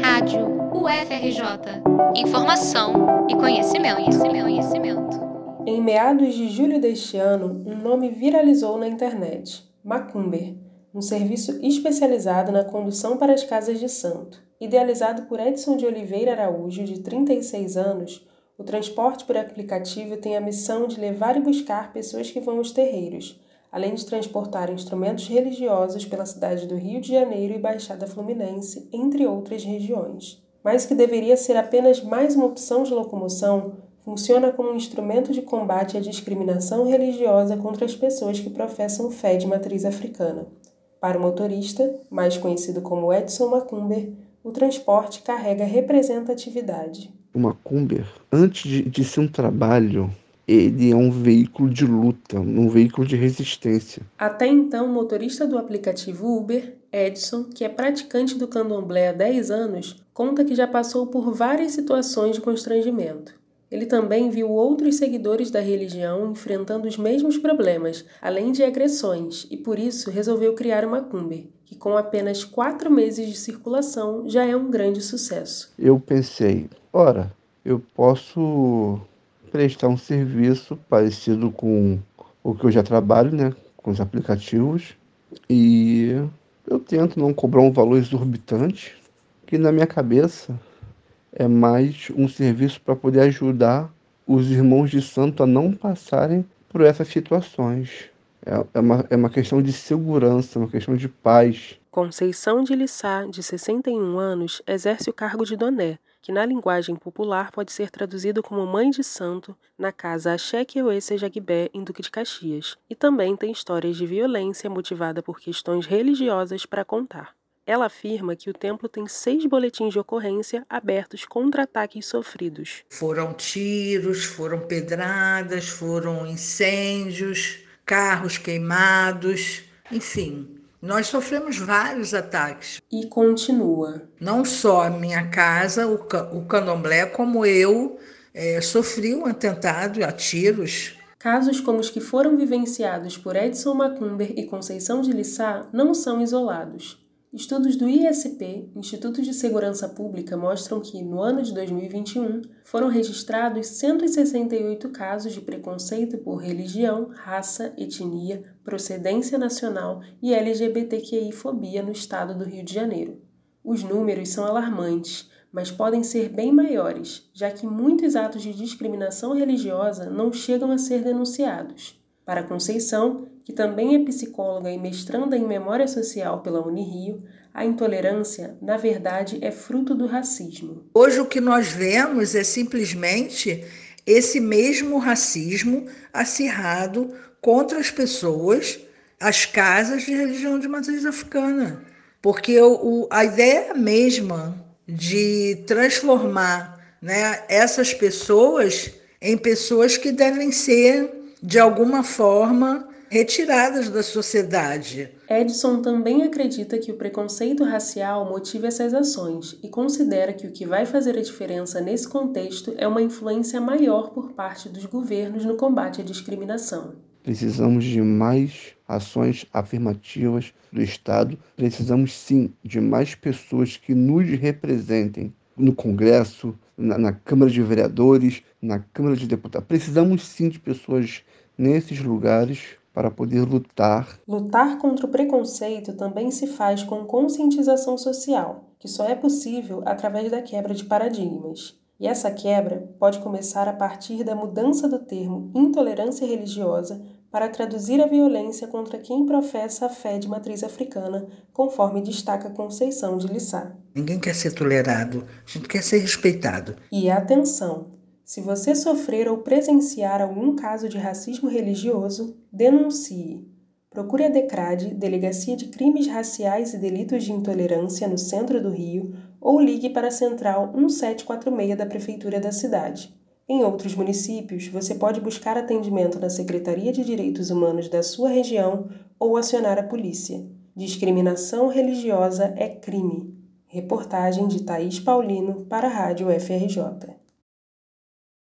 Rádio UFRJ. Informação e conhecimento, conhecimento, conhecimento. Em meados de julho deste ano, um nome viralizou na internet: Macumber, um serviço especializado na condução para as casas de santo. Idealizado por Edson de Oliveira Araújo, de 36 anos, o transporte por aplicativo tem a missão de levar e buscar pessoas que vão aos terreiros, além de transportar instrumentos religiosos pela cidade do Rio de Janeiro e Baixada Fluminense, entre outras regiões. Mas que deveria ser apenas mais uma opção de locomoção, funciona como um instrumento de combate à discriminação religiosa contra as pessoas que professam fé de matriz africana. Para o motorista, mais conhecido como Edson Macumber, o transporte carrega representatividade. O Macumber, antes de, de ser um trabalho ele é um veículo de luta, um veículo de resistência. Até então, o motorista do aplicativo Uber, Edson, que é praticante do candomblé há 10 anos, conta que já passou por várias situações de constrangimento. Ele também viu outros seguidores da religião enfrentando os mesmos problemas, além de agressões, e por isso resolveu criar uma Cumber, que com apenas quatro meses de circulação já é um grande sucesso. Eu pensei, ora, eu posso prestar um serviço parecido com o que eu já trabalho, né, com os aplicativos, e eu tento não cobrar um valor exorbitante, que na minha cabeça é mais um serviço para poder ajudar os irmãos de santo a não passarem por essas situações. É, é, uma, é uma questão de segurança, uma questão de paz. Conceição de Lissá, de 61 anos, exerce o cargo de doné, que na linguagem popular pode ser traduzido como mãe de santo, na casa Axequeuê Sejaguibé, em Duque de Caxias, e também tem histórias de violência motivada por questões religiosas para contar. Ela afirma que o templo tem seis boletins de ocorrência abertos contra ataques sofridos. Foram tiros, foram pedradas, foram incêndios, carros queimados, enfim, nós sofremos vários ataques. E continua. Não só a minha casa, o, o candomblé, como eu é, sofri um atentado a tiros. Casos como os que foram vivenciados por Edson Macumber e Conceição de Lissá não são isolados. Estudos do ISP, Instituto de Segurança Pública, mostram que, no ano de 2021, foram registrados 168 casos de preconceito por religião, raça, etnia, procedência nacional e LGBTQI-fobia no estado do Rio de Janeiro. Os números são alarmantes, mas podem ser bem maiores, já que muitos atos de discriminação religiosa não chegam a ser denunciados. Para Conceição, que também é psicóloga e mestranda em Memória Social pela Unirio, a intolerância, na verdade, é fruto do racismo. Hoje o que nós vemos é simplesmente esse mesmo racismo acirrado contra as pessoas, as casas de religião de matriz africana. Porque o, a ideia mesma de transformar né, essas pessoas em pessoas que devem ser de alguma forma, retiradas da sociedade. Edson também acredita que o preconceito racial motiva essas ações e considera que o que vai fazer a diferença nesse contexto é uma influência maior por parte dos governos no combate à discriminação. Precisamos de mais ações afirmativas do Estado. Precisamos sim de mais pessoas que nos representem no Congresso, na, na, Câmara de Vereadores, na Câmara de Deputados. Precisamos sim de pessoas nesses lugares para poder lutar. Lutar contra o preconceito também se faz com conscientização social, que só é possível através da quebra de paradigmas. E essa quebra pode começar a partir da mudança do termo intolerância religiosa para traduzir a violência contra quem professa a fé de matriz africana, conforme destaca Conceição de Lissá. Ninguém quer ser tolerado, a gente quer ser respeitado. E atenção! Se você sofrer ou presenciar algum caso de racismo religioso, denuncie. Procure a DECRAD, Delegacia de Crimes Raciais e Delitos de Intolerância, no centro do Rio, ou ligue para a Central 1746 da Prefeitura da cidade. Em outros municípios, você pode buscar atendimento na Secretaria de Direitos Humanos da sua região ou acionar a polícia. Discriminação religiosa é crime. Reportagem de Thaís Paulino para a Rádio FRJ.